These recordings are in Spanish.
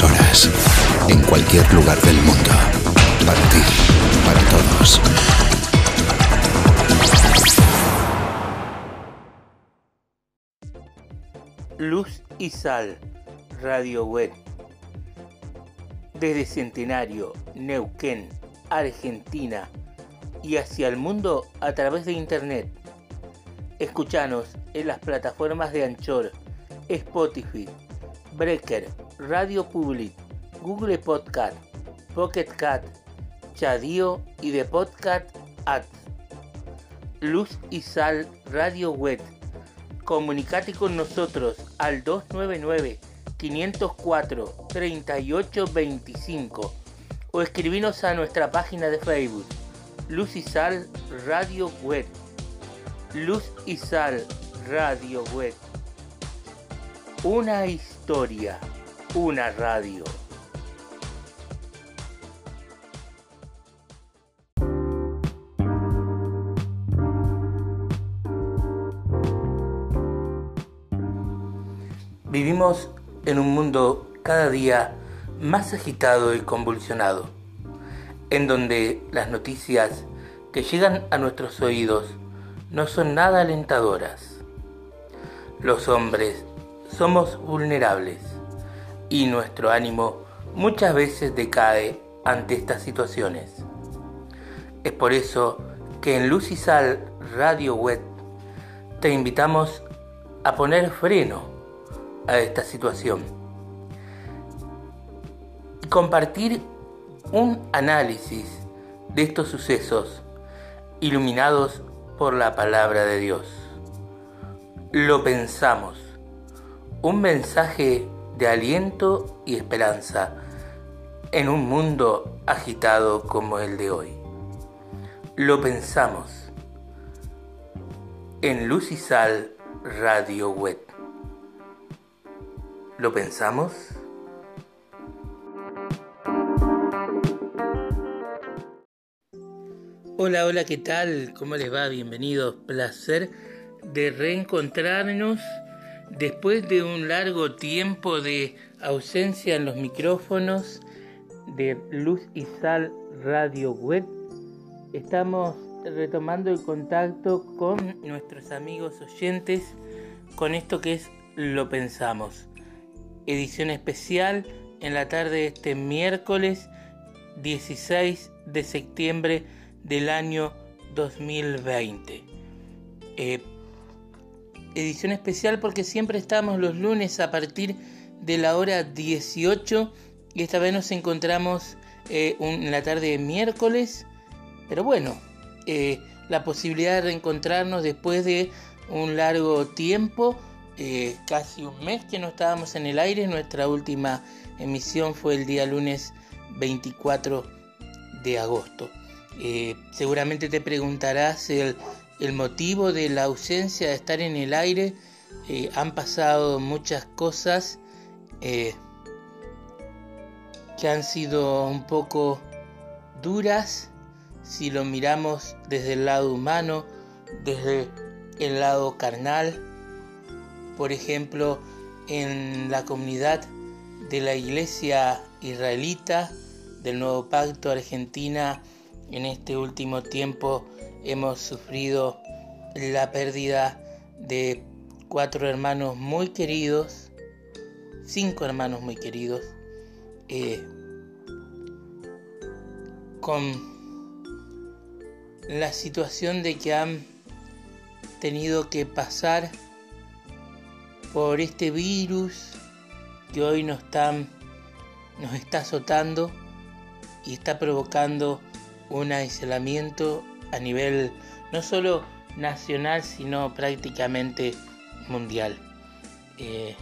horas, en cualquier lugar del mundo. Para ti, para todos. Luz y Sal, Radio Web. Desde Centenario, Neuquén, Argentina y hacia el mundo a través de Internet. Escuchanos en las plataformas de Anchor, Spotify, Breaker, Radio Public, Google Podcast, Pocket Cat, Chadio y de Podcast Ads. Luz y Sal Radio Web. Comunicate con nosotros al 299 504 3825 o escribinos a nuestra página de Facebook Luz y Sal Radio Web. Luz y Sal Radio Web. Una historia, una radio. Vivimos en un mundo cada día más agitado y convulsionado, en donde las noticias que llegan a nuestros oídos no son nada alentadoras. Los hombres somos vulnerables y nuestro ánimo muchas veces decae ante estas situaciones. Es por eso que en Luz y Sal Radio Web te invitamos a poner freno a esta situación y compartir un análisis de estos sucesos iluminados por la palabra de Dios. Lo pensamos, un mensaje de aliento y esperanza en un mundo agitado como el de hoy. Lo pensamos en Luz y Sal Radio Web. ¿Lo pensamos? Hola, hola, ¿qué tal? ¿Cómo les va? Bienvenidos. Placer de reencontrarnos después de un largo tiempo de ausencia en los micrófonos de Luz y Sal Radio Web. Estamos retomando el contacto con nuestros amigos oyentes con esto que es Lo Pensamos. Edición especial en la tarde de este miércoles 16 de septiembre del año 2020. Eh, edición especial porque siempre estamos los lunes a partir de la hora 18 y esta vez nos encontramos eh, en la tarde de miércoles. Pero bueno, eh, la posibilidad de reencontrarnos después de un largo tiempo, casi un mes que no estábamos en el aire. Nuestra última emisión fue el día lunes 24 de agosto. Eh, seguramente te preguntarás el, motivo de la ausencia de estar en el aire. Eh, han pasado muchas cosas eh, que han sido un poco duras si lo miramos desde el lado humano, desde el lado carnal. Por ejemplo, en la comunidad de la iglesia israelita del nuevo pacto Argentina en este último tiempo hemos sufrido la pérdida de cuatro hermanos muy queridos, cinco hermanos muy queridos, eh, con la situación de que han tenido que pasar por este virus que hoy nos, nos está azotando y está provocando un aislamiento a nivel no solo nacional, sino prácticamente mundial. Eh,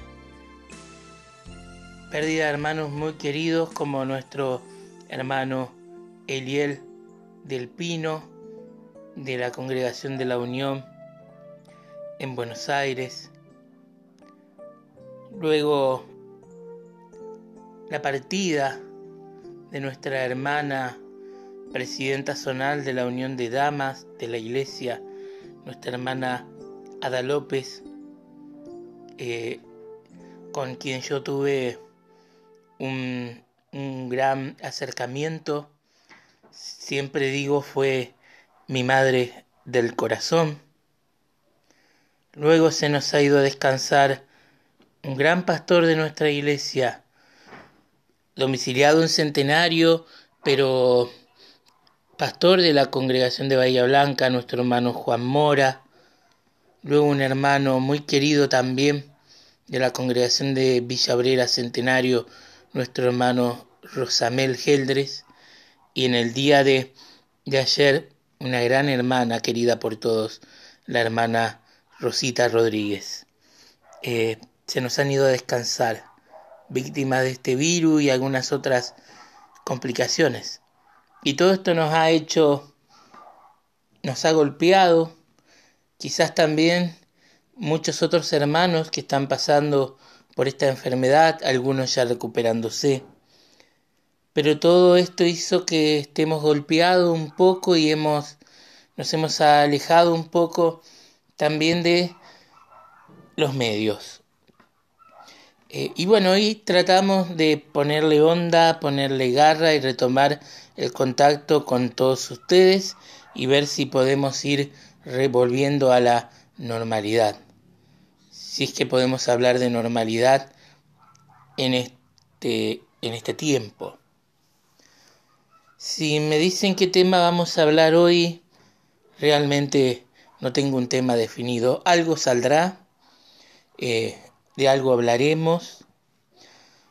pérdida de hermanos muy queridos como nuestro hermano Eliel del Pino, de la Congregación de la Unión en Buenos Aires. Luego la partida de nuestra hermana presidenta zonal de la Unión de Damas de la Iglesia, nuestra hermana Ada López, eh, con quien yo tuve un, un gran acercamiento, siempre digo, fue mi madre del corazón. Luego se nos ha ido a descansar un gran pastor de nuestra iglesia, domiciliado en Centenario, pero pastor de la congregación de Bahía Blanca, nuestro hermano Juan Mora, luego un hermano muy querido también de la congregación de Villabrera Centenario, nuestro hermano Rosamel Geldres, y en el día de, de ayer una gran hermana querida por todos, la hermana Rosita Rodríguez. Eh, se nos han ido a descansar, víctimas de este virus y algunas otras complicaciones. Y todo esto nos ha hecho, nos ha golpeado, quizás también muchos otros hermanos que están pasando por esta enfermedad, algunos ya recuperándose. Pero todo esto hizo que estemos golpeados un poco y hemos, nos hemos alejado un poco también de los medios. Eh, y bueno, hoy tratamos de ponerle onda, ponerle garra y retomar el contacto con todos ustedes y ver si podemos ir revolviendo a la normalidad. Si es que podemos hablar de normalidad en este, en este tiempo. Si me dicen qué tema vamos a hablar hoy, realmente no tengo un tema definido. Algo saldrá, eh, de algo hablaremos.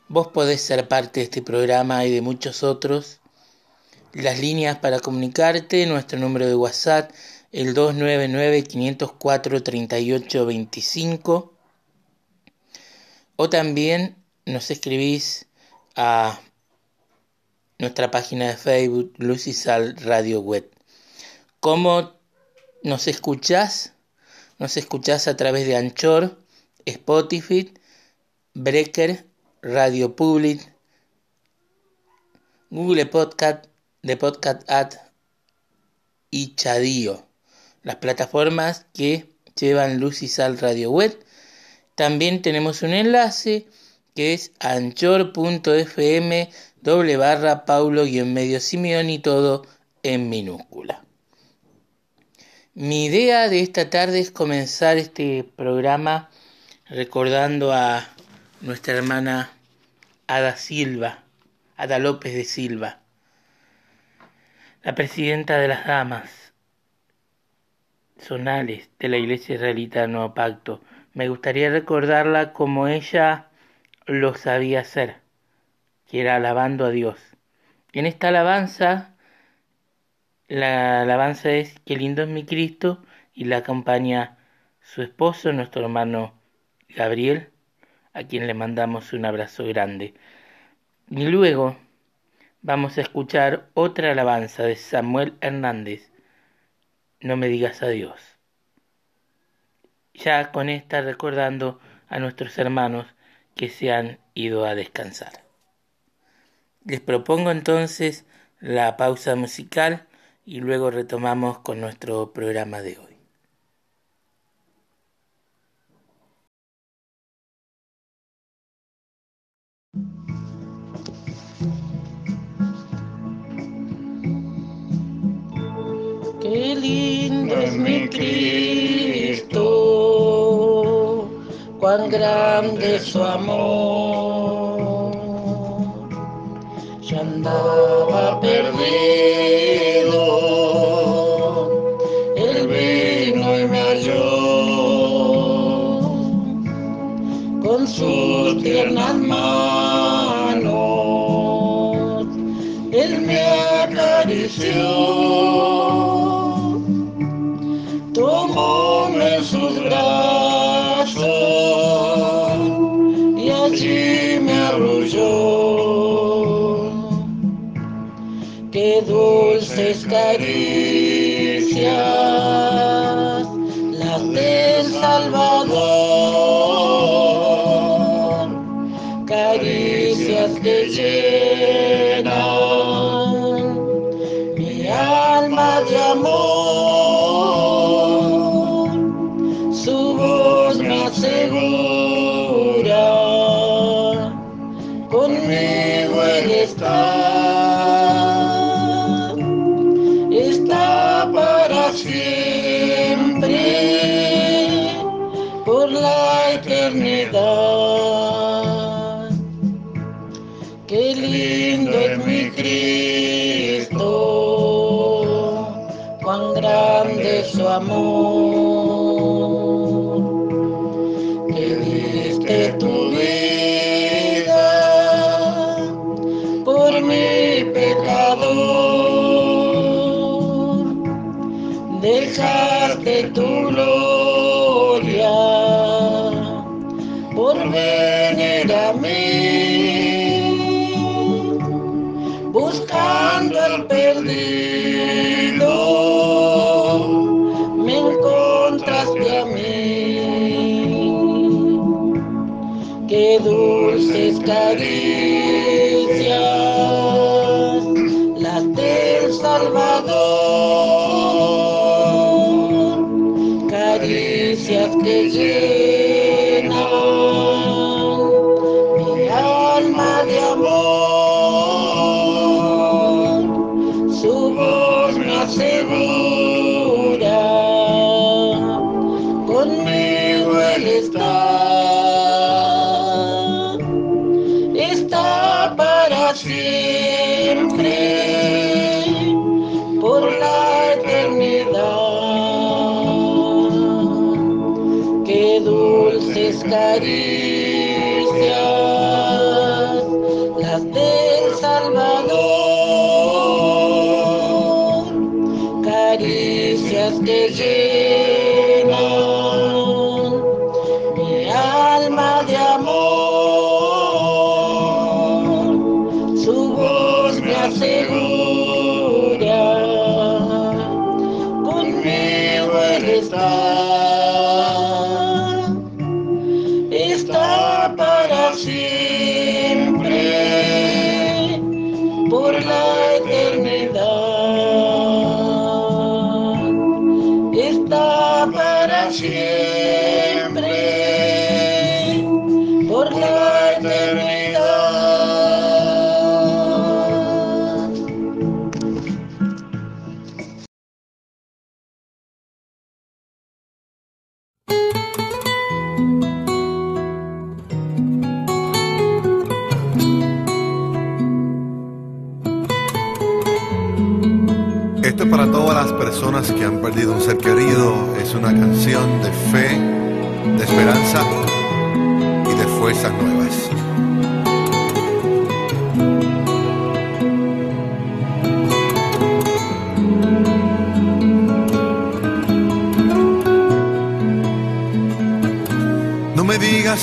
Vos podés ser parte de este programa y de muchos otros. Las líneas para comunicarte, nuestro número de WhatsApp, el 299-504-3825. O también nos escribís a nuestra página de Facebook Lucy Sal Radio Web. ¿Cómo nos escuchás? Nos escuchás a través de Anchor, Spotify, Breaker, Radio Public, Google Podcast, The Podcast Ad y Chadío, las plataformas que llevan Lucy Sal Radio Web. También tenemos un enlace que es anchor.fm doble barra Paulo y en medio Simeón y todo en minúscula. Mi idea de esta tarde es comenzar este programa recordando a nuestra hermana Ada Silva, Ada López de Silva, la presidenta de las damas zonales de la Iglesia Israelita Nuevo Pacto. Me gustaría recordarla como ella lo sabía hacer que era alabando a Dios. En esta alabanza, la alabanza es Qué lindo es mi Cristo y la acompaña su esposo, nuestro hermano Gabriel, a quien le mandamos un abrazo grande. Y luego vamos a escuchar otra alabanza de Samuel Hernández, No me digas adiós. Ya con esta recordando a nuestros hermanos que se han ido a descansar. Les propongo entonces la pausa musical y luego retomamos con nuestro programa de hoy. Es mi Cristo, cuán grande su amor ya andaba perdido. Él vino y me halló con sus tiernas manos. Él me acarició, dulces caricias, las del Salvador, caricias que llenan mi alma de amor, su voz me asegura conmigo Él está. Dulces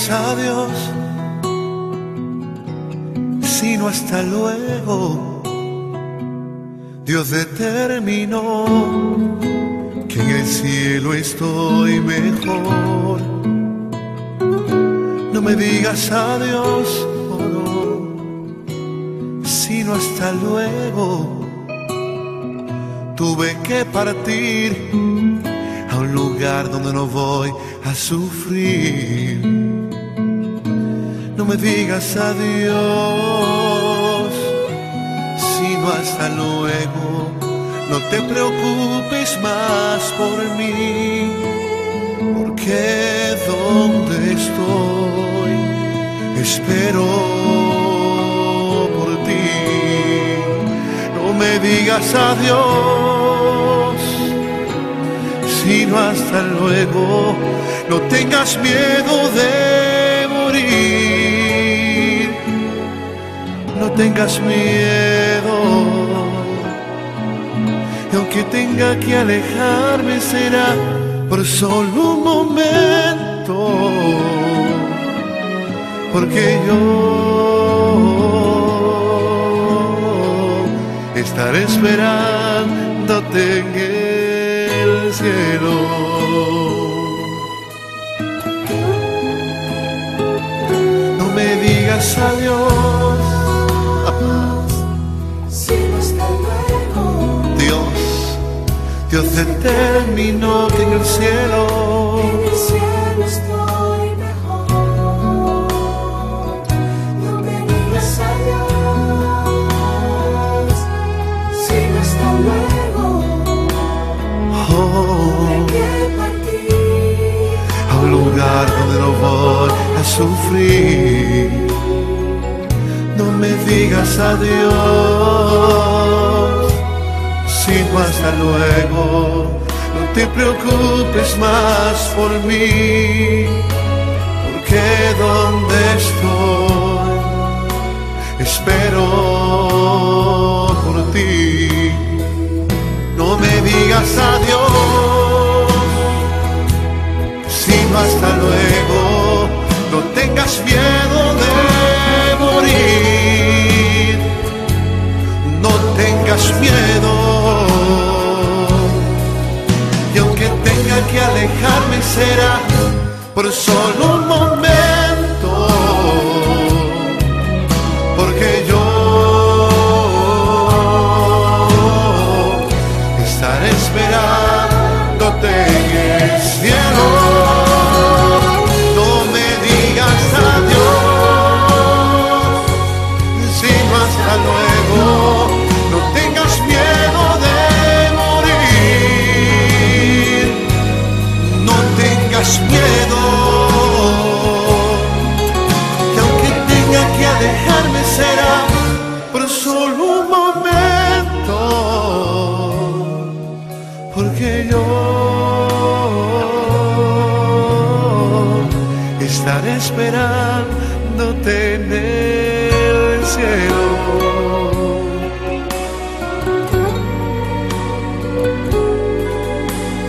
digas adiós, sino hasta luego. Dios determinó que en el cielo estoy mejor. No me digas adiós, oh no, sino hasta luego. Tuve que partir a un lugar donde no voy a sufrir. Me digas adiós sino hasta luego. No te preocupes más por mí, porque donde estoy espero por ti. No me digas adiós, sino hasta luego. No tengas miedo de morir tengas miedo. Y aunque tenga que alejarme será por solo un momento, porque yo estaré esperándote en el cielo. No me digas adiós. Dios determinó que en el cielo preocupes más por mí, porque donde estoy, espero por ti. No me digas adiós, sino hasta luego. No tengas miedo por solo un momento, porque yo estaré esperándote en el cielo.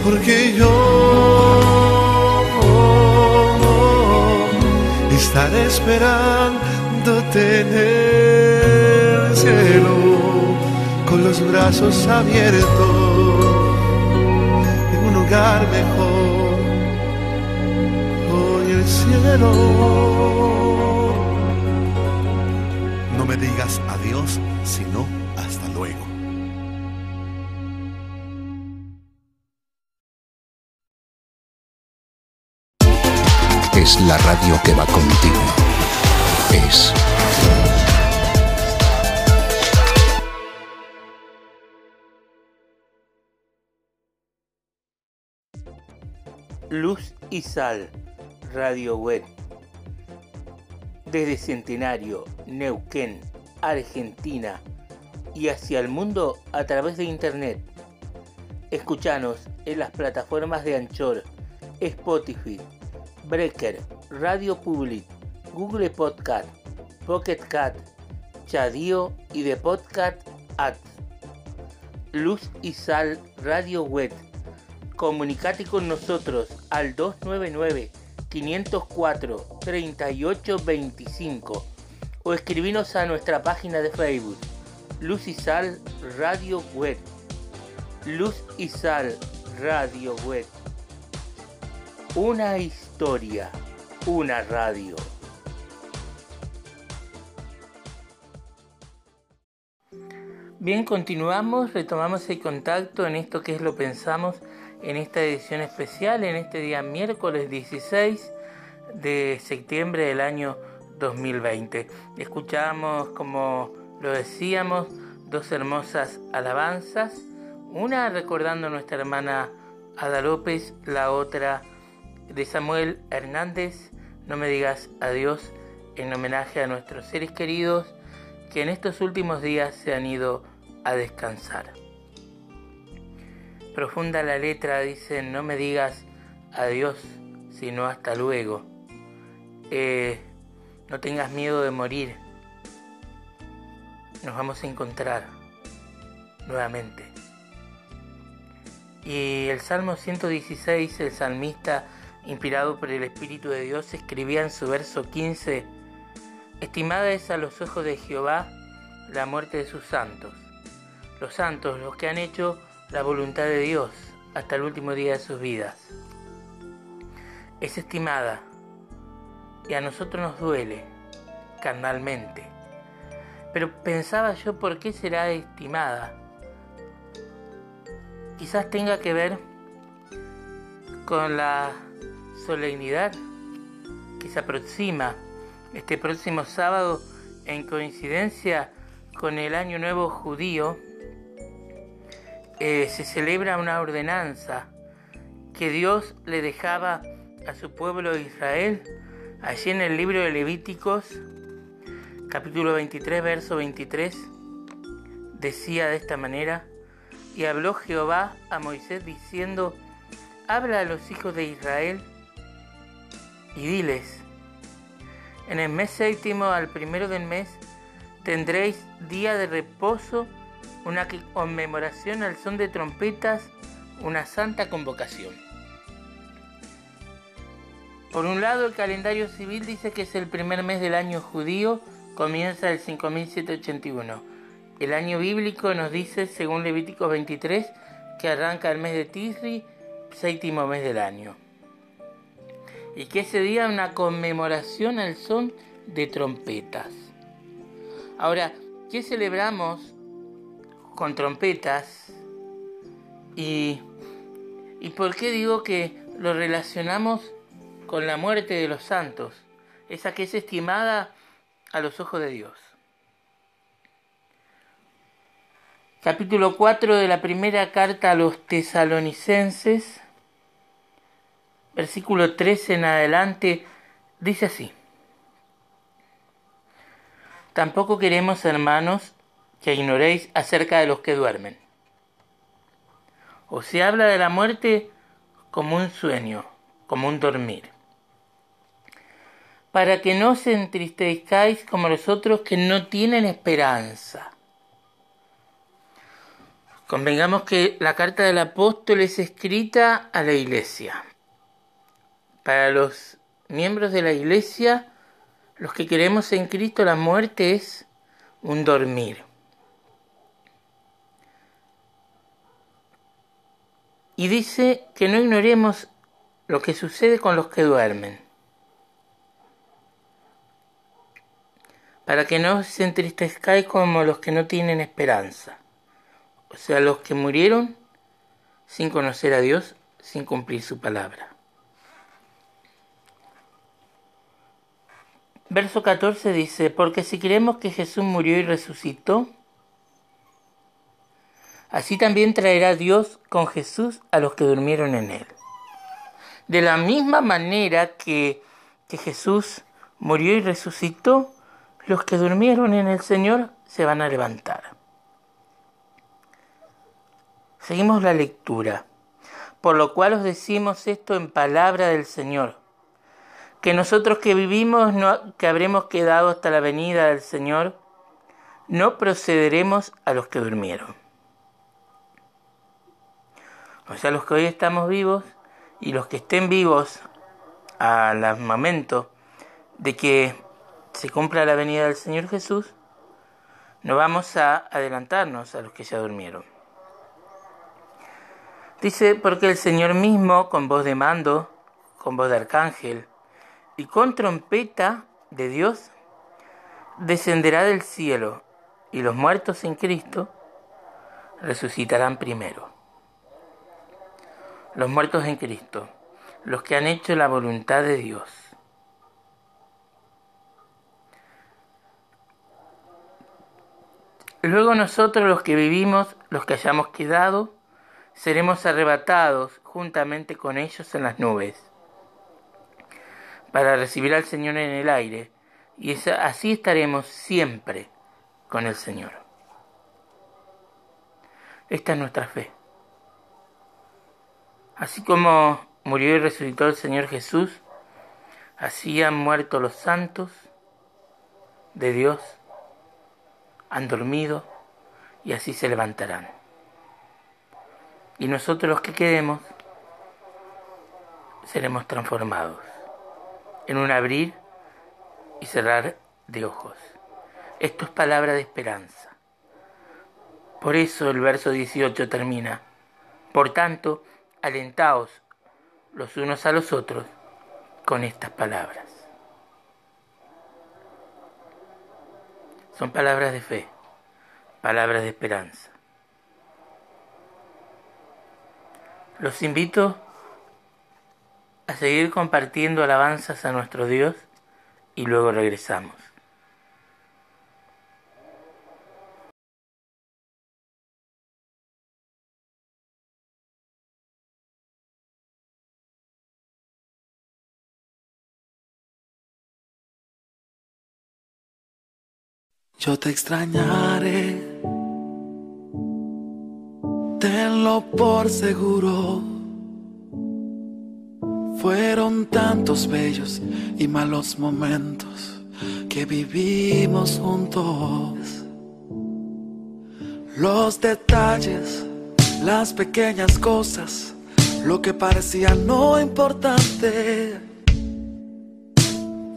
Porque yo estaré esperándote en el cielo con los brazos abiertos mejor. Hoy el cielo. No me digas adiós, sino hasta luego. Es la radio que va contigo. Luz y Sal, Radio Web. Desde Centenario, Neuquén, Argentina y hacia el mundo a través de Internet. Escuchanos en las plataformas de Anchor, Spotify, Breaker, Radio Public, Google Podcast, Pocket Cat, Chadio y de Podcast Ads. Luz y Sal Radio Web. Comunicate con nosotros al 299-504-3825 o escribinos a nuestra página de Facebook Luz y Sal Radio Web. Luz y Sal Radio Web. Una historia, una radio. Bien, continuamos, retomamos el contacto en esto que es lo pensamos en esta edición especial, en este día miércoles 16 de septiembre del año 2020. Escuchamos, como lo decíamos, dos hermosas alabanzas, una recordando a nuestra hermana Ada López, la otra de Samuel Hernández, No me digas adiós, en homenaje a nuestros seres queridos que en estos últimos días se han ido a descansar. Profunda la letra, dice, no me digas adiós, sino hasta luego. Eh, no tengas miedo de morir. Nos vamos a encontrar nuevamente. Y el Salmo 116, el salmista, inspirado por el Espíritu de Dios, escribía en su verso 15, Estimada es a los ojos de Jehová la muerte de sus santos. Los santos, los que han hecho la voluntad de Dios hasta el último día de sus vidas. Es estimada y a nosotros nos duele carnalmente. Pero pensaba yo por qué será estimada. Quizás tenga que ver con la solemnidad que se aproxima este próximo sábado en coincidencia con el Año Nuevo Judío. Eh, se celebra una ordenanza que Dios le dejaba a su pueblo Israel Allí en el libro de Levíticos, capítulo 23, verso 23, decía de esta manera, y habló Jehová a Moisés diciendo, habla a los hijos de Israel y diles, en el mes séptimo al primero del mes tendréis día de reposo, una conmemoración al son de trompetas, una santa convocación. Por un lado, el calendario civil dice que es el primer mes del año judío, comienza el 5781. El año bíblico nos dice, según Levítico 23, que arranca el mes de Tisri, séptimo mes del año. Y que ese día una conmemoración al son de trompetas. Ahora, ¿qué celebramos con trompetas? Y, ¿Y por qué digo que lo relacionamos con la muerte de los santos? Esa que es estimada a los ojos de Dios. Capítulo 4 de la primera carta a los tesalonicenses, versículo 13 en adelante, dice así. Tampoco queremos, hermanos, que ignoréis acerca de los que duermen. O se habla de la muerte como un sueño, como un dormir. Para que no se entristezcáis como los otros que no tienen esperanza. Convengamos que la carta del apóstol es escrita a la iglesia. Para los miembros de la iglesia, los que queremos en Cristo, la muerte es un dormir. Y dice que no ignoremos lo que sucede con los que duermen. Para que no se entristezcáis como los que no tienen esperanza o sea, los que murieron sin conocer a Dios, sin cumplir su palabra. Verso 14 dice, porque si creemos que Jesús murió y resucitó, así también traerá Dios con Jesús a los que durmieron en él. De la misma manera que, que Jesús murió y resucitó, los que durmieron en el Señor se van a levantar. Seguimos la lectura. Por lo cual os decimos esto en palabra del Señor, que nosotros que vivimos, que habremos quedado hasta la venida del Señor, no procederemos a los que durmieron. O sea, los que hoy estamos vivos y los que estén vivos al momento de que se cumpla la venida del Señor Jesús, no vamos a adelantarnos a los que ya durmieron. Dice, porque el Señor mismo, con voz de mando, con voz de arcángel y con trompeta de Dios, descenderá del cielo y los muertos en Cristo resucitarán primero. Los muertos en Cristo, los que han hecho la voluntad de Dios. Luego nosotros los que vivimos, los que hayamos quedado, seremos arrebatados juntamente con ellos en las nubes, para recibir al Señor en el aire, y así estaremos siempre con el Señor. Esta es nuestra fe. Así como murió y resucitó el Señor Jesús, así han muerto los santos de Dios, han dormido y así se levantarán y nosotros los que quedemos seremos transformados en un abrir y cerrar de ojos. Esto es palabra de esperanza. Por eso el verso 18 termina. Por tanto, alentaos los unos a los otros con estas palabras. Son palabras de fe, palabras de esperanza. Los invito a seguir compartiendo alabanzas a nuestro Dios y luego regresamos. Yo te extrañaré, tenlo por seguro. Fueron tantos bellos y malos momentos que vivimos juntos. Los detalles, las pequeñas cosas, lo que parecía no importante,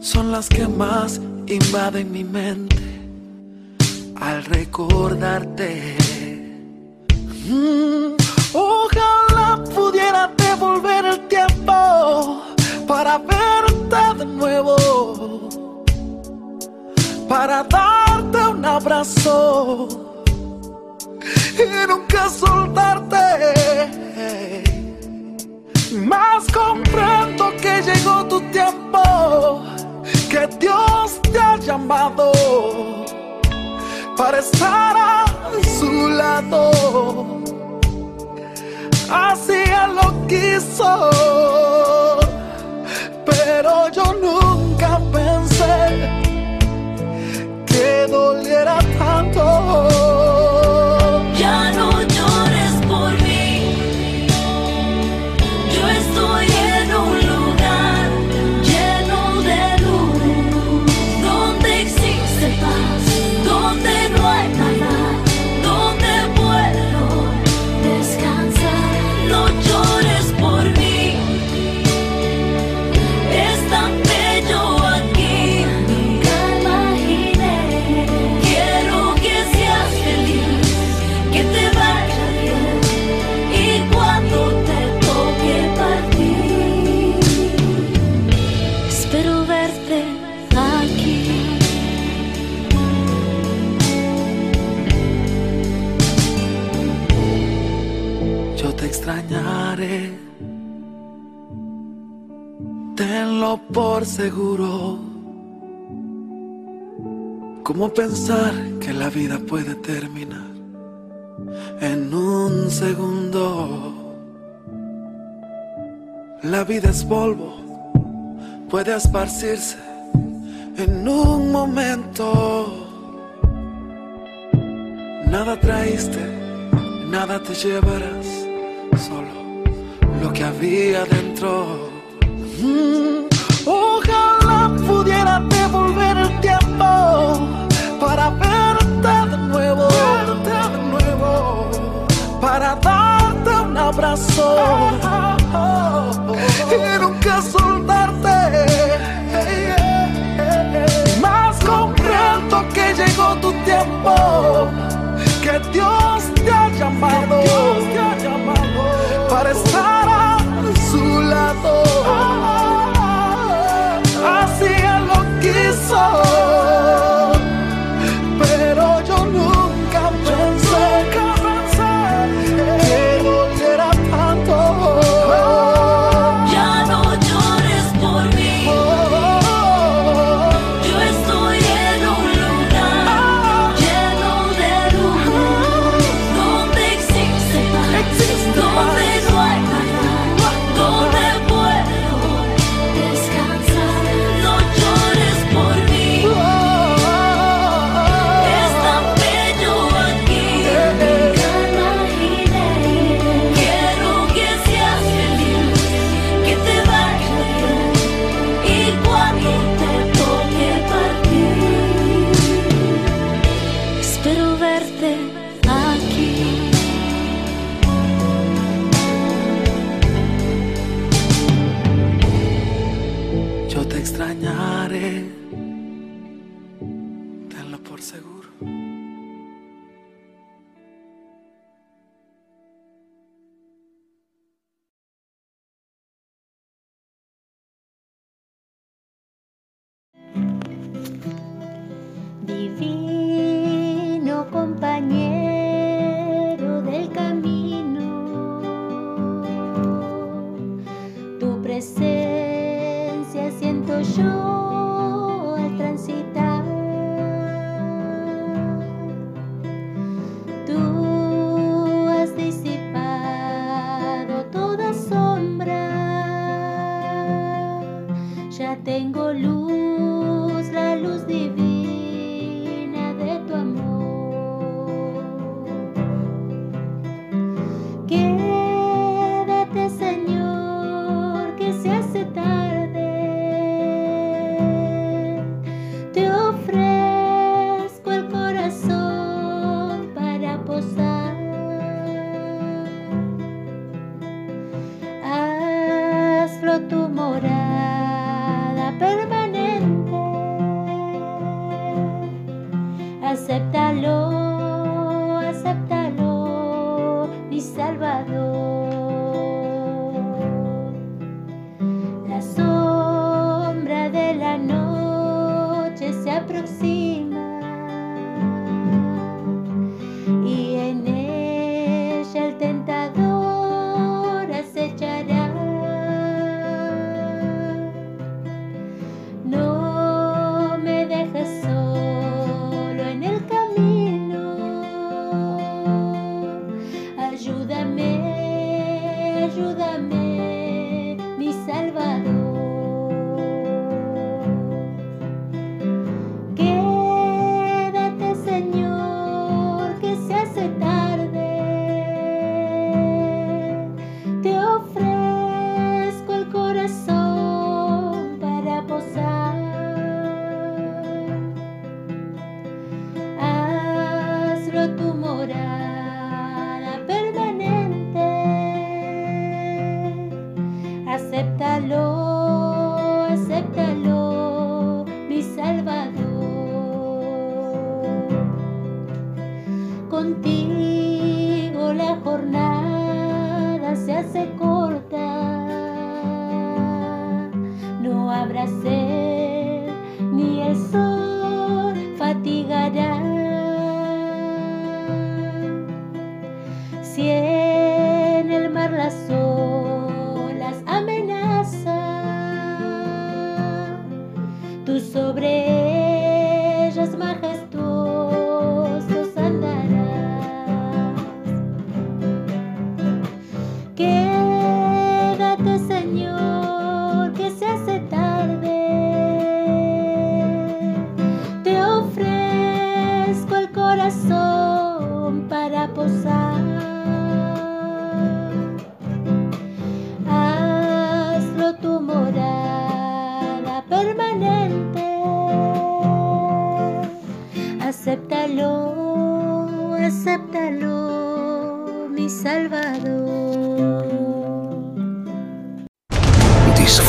son las que más invaden mi mente al recordarte. Mm, ojalá pudiera devolver el tiempo para verte de nuevo, para darte un abrazo y nunca soltarte. Más comprendo que llegó tu tiempo, que Dios te ha llamado para estar a su lado. Así él lo quiso, pero yo nunca pensé que doliera tanto. Por seguro. ¿Cómo pensar que la vida puede terminar en un segundo? La vida es polvo, puede esparcirse en un momento. Nada traíste, nada te llevarás, solo lo que había dentro. Mm. Ojalá pudiera devolver el tiempo para verte de nuevo, verte de nuevo, para darte un abrazo y nunca.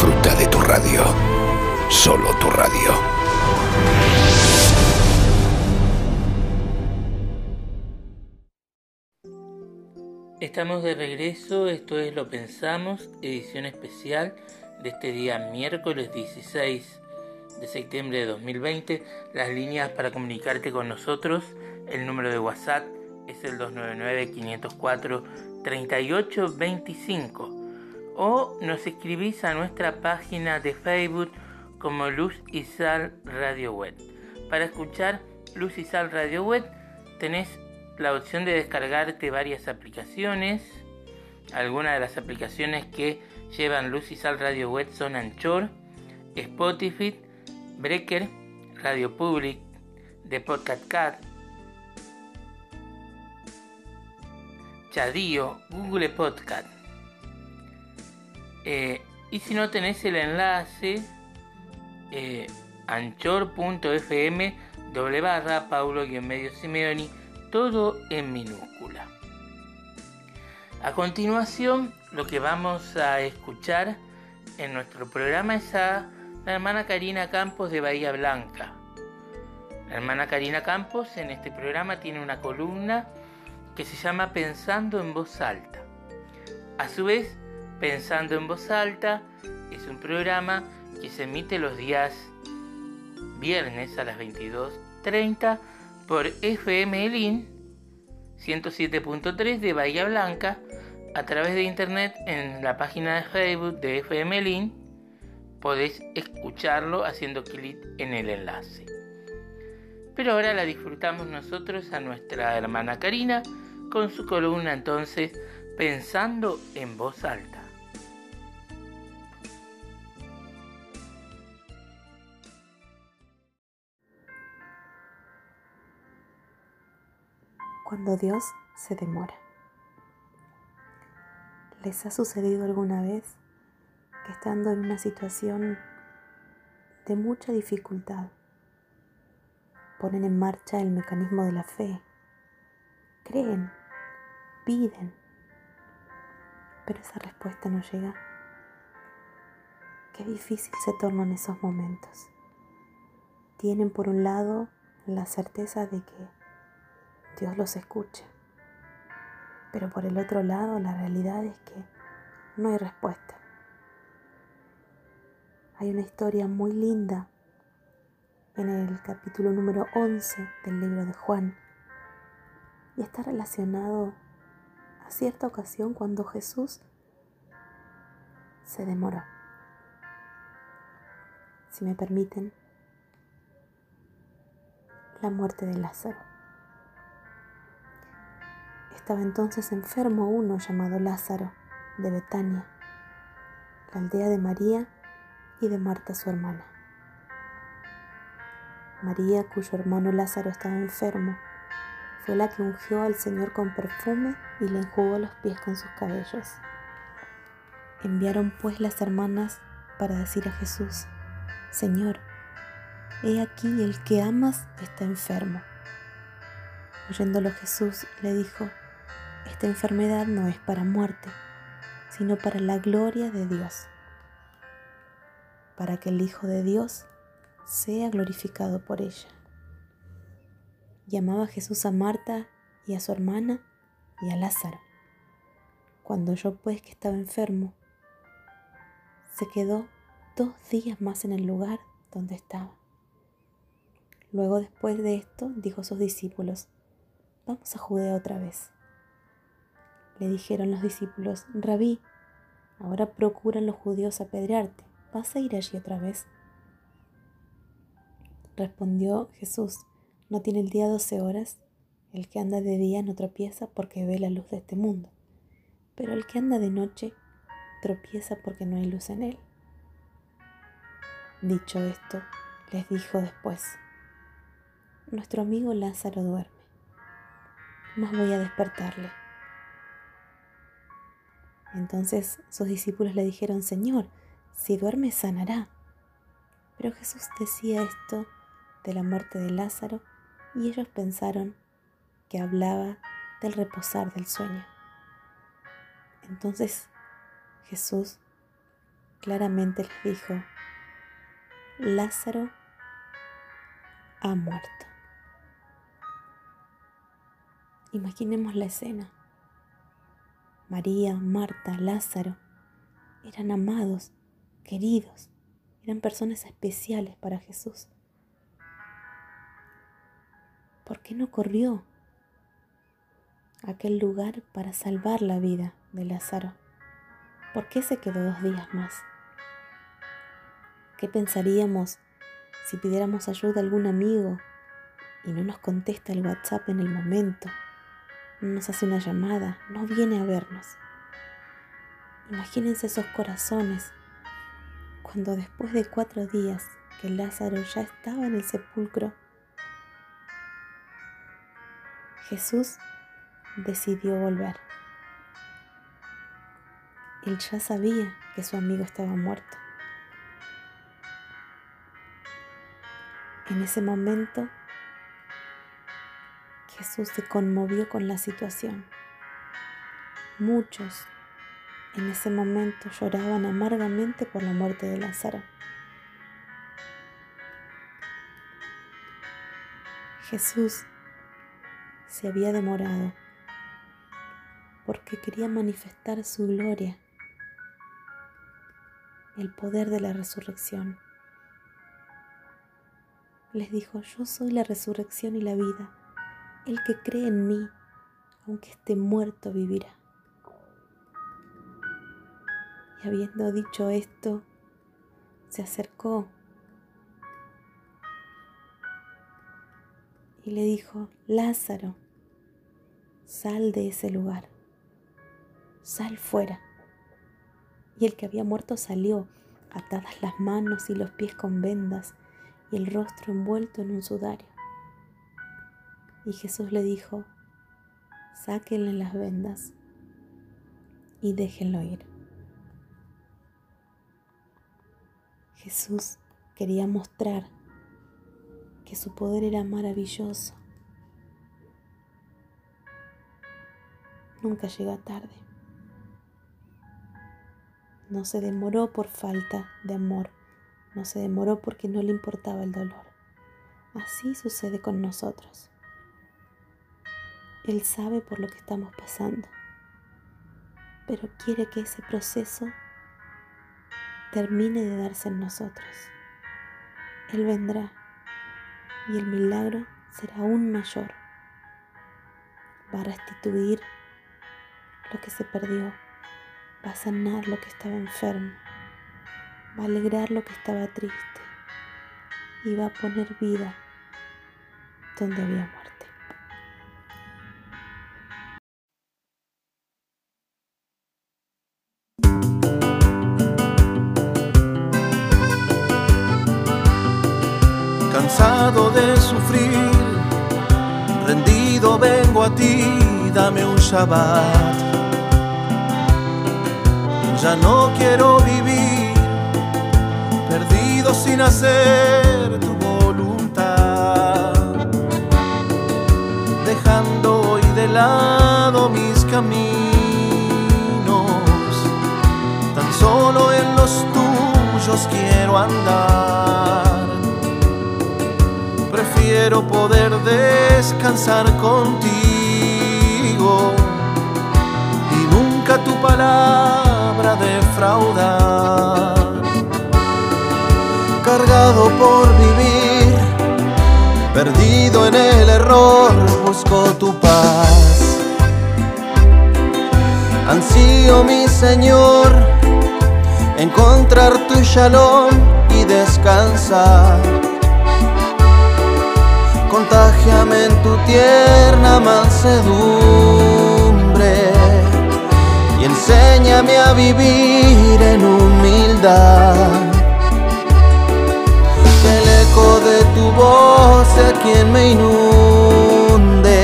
Disfruta de tu radio. Solo tu radio. Estamos de regreso, esto es Lo Pensamos, edición especial de este día miércoles 16 de septiembre de 2020. Las líneas para comunicarte con nosotros, el número de WhatsApp es el 299-504-3825 o nos escribís a nuestra página de Facebook como Luz y Sal Radio Web. Para escuchar Luz y Sal Radio Web tenés la opción de descargarte varias aplicaciones. Algunas de las aplicaciones que llevan Luz y Sal Radio Web son Anchor, Spotify, Breaker, Radio Public, The Podcast Cat, Chadío, Google Podcast. Eh, y si no tenés el enlace, eh, anchor.fm doble barra Paulo y en medio Simeoni, todo en minúscula. A continuación, lo que vamos a escuchar en nuestro programa es a la hermana Karina Campos de Bahía Blanca. La hermana Karina Campos en este programa tiene una columna que se llama Pensando en voz alta. A su vez, Pensando en voz alta es un programa que se emite los días viernes a las 22.30 por FM Elin 107.3 de Bahía Blanca a través de internet en la página de Facebook de FM Elin escucharlo haciendo clic en el enlace. Pero ahora la disfrutamos nosotros a nuestra hermana Karina con su columna entonces Pensando en voz alta. Cuando Dios se demora. ¿Les ha sucedido alguna vez que estando en una situación de mucha dificultad, ponen en marcha el mecanismo de la fe, creen, piden, pero esa respuesta no llega? Qué difícil se tornan esos momentos. Tienen por un lado la certeza de que Dios los escucha. Pero por el otro lado, la realidad es que no hay respuesta. Hay una historia muy linda en el capítulo número 11 del libro de Juan y está relacionado a cierta ocasión cuando Jesús se demoró. Si me permiten, la muerte de Lázaro. Estaba entonces enfermo uno llamado Lázaro de Betania, la aldea de María y de Marta su hermana. María, cuyo hermano Lázaro estaba enfermo, fue la que ungió al Señor con perfume y le enjugó los pies con sus cabellos. Enviaron pues las hermanas para decir a Jesús, Señor, he aquí el que amas está enfermo. Oyéndolo Jesús le dijo, esta enfermedad no es para muerte, sino para la gloria de Dios, para que el Hijo de Dios sea glorificado por ella. Llamaba Jesús a Marta y a su hermana y a Lázaro. Cuando oyó pues que estaba enfermo, se quedó dos días más en el lugar donde estaba. Luego después de esto dijo a sus discípulos, vamos a Judea otra vez. Le dijeron los discípulos, Rabí, ahora procuran los judíos apedrearte, ¿vas a ir allí otra vez? Respondió Jesús, ¿no tiene el día doce horas? El que anda de día no tropieza porque ve la luz de este mundo, pero el que anda de noche tropieza porque no hay luz en él. Dicho esto, les dijo después, nuestro amigo Lázaro duerme, mas voy a despertarle. Entonces sus discípulos le dijeron, Señor, si duerme sanará. Pero Jesús decía esto de la muerte de Lázaro y ellos pensaron que hablaba del reposar del sueño. Entonces Jesús claramente les dijo, Lázaro ha muerto. Imaginemos la escena. María, Marta, Lázaro eran amados, queridos, eran personas especiales para Jesús. ¿por qué no corrió a aquel lugar para salvar la vida de Lázaro? ¿Por qué se quedó dos días más? ¿Qué pensaríamos si pidiéramos ayuda a algún amigo y no nos contesta el WhatsApp en el momento? No nos hace una llamada, no viene a vernos. Imagínense esos corazones cuando después de cuatro días que Lázaro ya estaba en el sepulcro, Jesús decidió volver. Él ya sabía que su amigo estaba muerto. En ese momento, Jesús se conmovió con la situación. Muchos en ese momento lloraban amargamente por la muerte de Lázaro. Jesús se había demorado porque quería manifestar su gloria, el poder de la resurrección. Les dijo, yo soy la resurrección y la vida. El que cree en mí, aunque esté muerto, vivirá. Y habiendo dicho esto, se acercó y le dijo, Lázaro, sal de ese lugar, sal fuera. Y el que había muerto salió, atadas las manos y los pies con vendas y el rostro envuelto en un sudario. Y Jesús le dijo, sáquenle las vendas y déjenlo ir. Jesús quería mostrar que su poder era maravilloso nunca llega tarde. No se demoró por falta de amor, no se demoró porque no le importaba el dolor. Así sucede con nosotros. Él sabe por lo que estamos pasando, pero quiere que ese proceso termine de darse en nosotros. Él vendrá y el milagro será aún mayor. Va a restituir lo que se perdió, va a sanar lo que estaba enfermo, va a alegrar lo que estaba triste y va a poner vida donde había muerte. Cansado de sufrir, rendido vengo a ti, dame un Shabbat. Ya no quiero vivir perdido sin hacer tu voluntad, dejando hoy de lado mis caminos, tan solo en los tuyos quiero andar. Prefiero poder descansar contigo y nunca tu palabra defraudar. Cargado por vivir, perdido en el error, busco tu paz. Ansío, mi Señor, encontrar tu shalom y descansar. Contágiame en tu tierna mansedumbre y enséñame a vivir en humildad. Que el eco de tu voz sea quien me inunde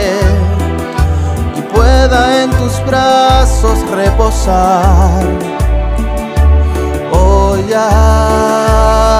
y pueda en tus brazos reposar. Oh, ya.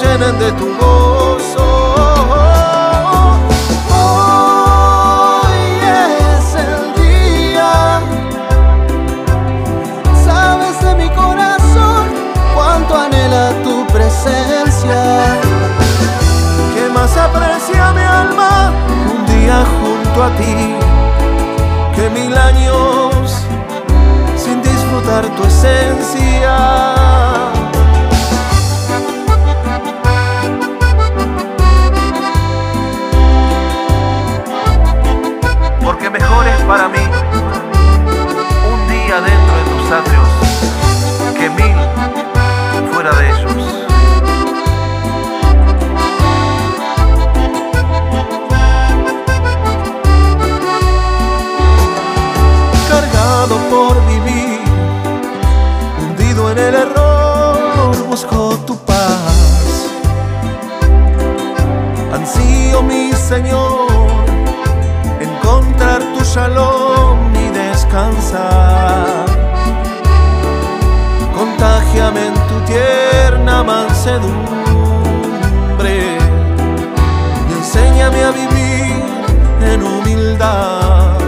Llenen de tu gozo. Hoy es el día Sabes de mi corazón cuánto anhela tu presencia. Que más aprecia mi alma un día junto a ti que mil años sin disfrutar tu esencia. Mi Señor, encontrar tu shalom y descansar. Contágiame en tu tierna mansedumbre y enséñame a vivir en humildad.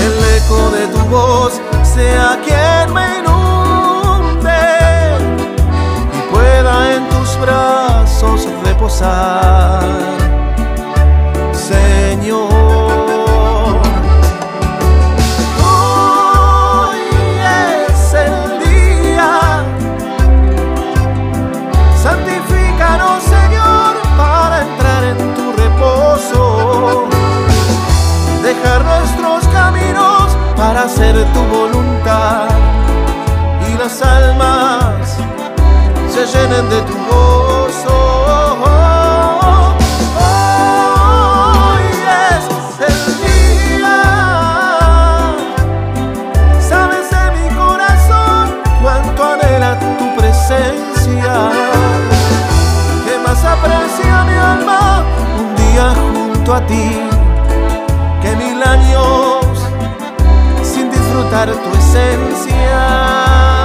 El eco de tu voz sea quien me Señor. Hoy es el día. Santifícanos, Señor, para entrar en tu reposo. Dejar nuestros caminos para hacer tu voluntad y las almas se llenen de a ti que mil años sin disfrutar tu esencia.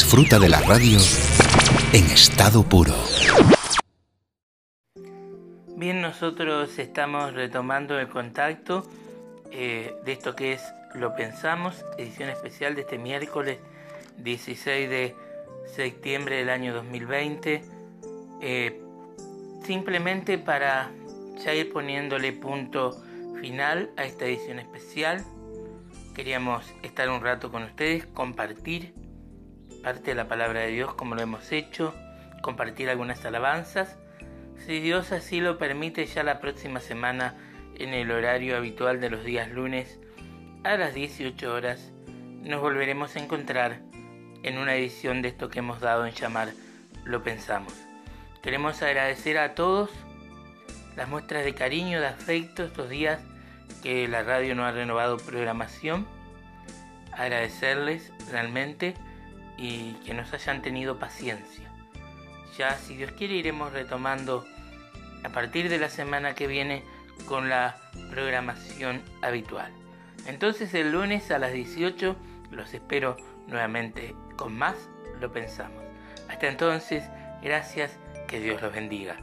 Disfruta de la radio en estado puro. Bien, nosotros estamos retomando el contacto eh, de esto que es Lo Pensamos, edición especial de este miércoles 16 de septiembre del año 2020. Eh, simplemente para ya ir poniéndole punto final a esta edición especial, queríamos estar un rato con ustedes, compartir parte de la palabra de Dios como lo hemos hecho, compartir algunas alabanzas. Si Dios así lo permite, ya la próxima semana en el horario habitual de los días lunes a las 18 horas nos volveremos a encontrar en una edición de esto que hemos dado en llamar Lo Pensamos. Queremos agradecer a todos las muestras de cariño, de afecto estos días que la radio no ha renovado programación. Agradecerles realmente y que nos hayan tenido paciencia. Ya si Dios quiere iremos retomando a partir de la semana que viene con la programación habitual. Entonces el lunes a las 18 los espero nuevamente con más, lo pensamos. Hasta entonces, gracias, que Dios los bendiga.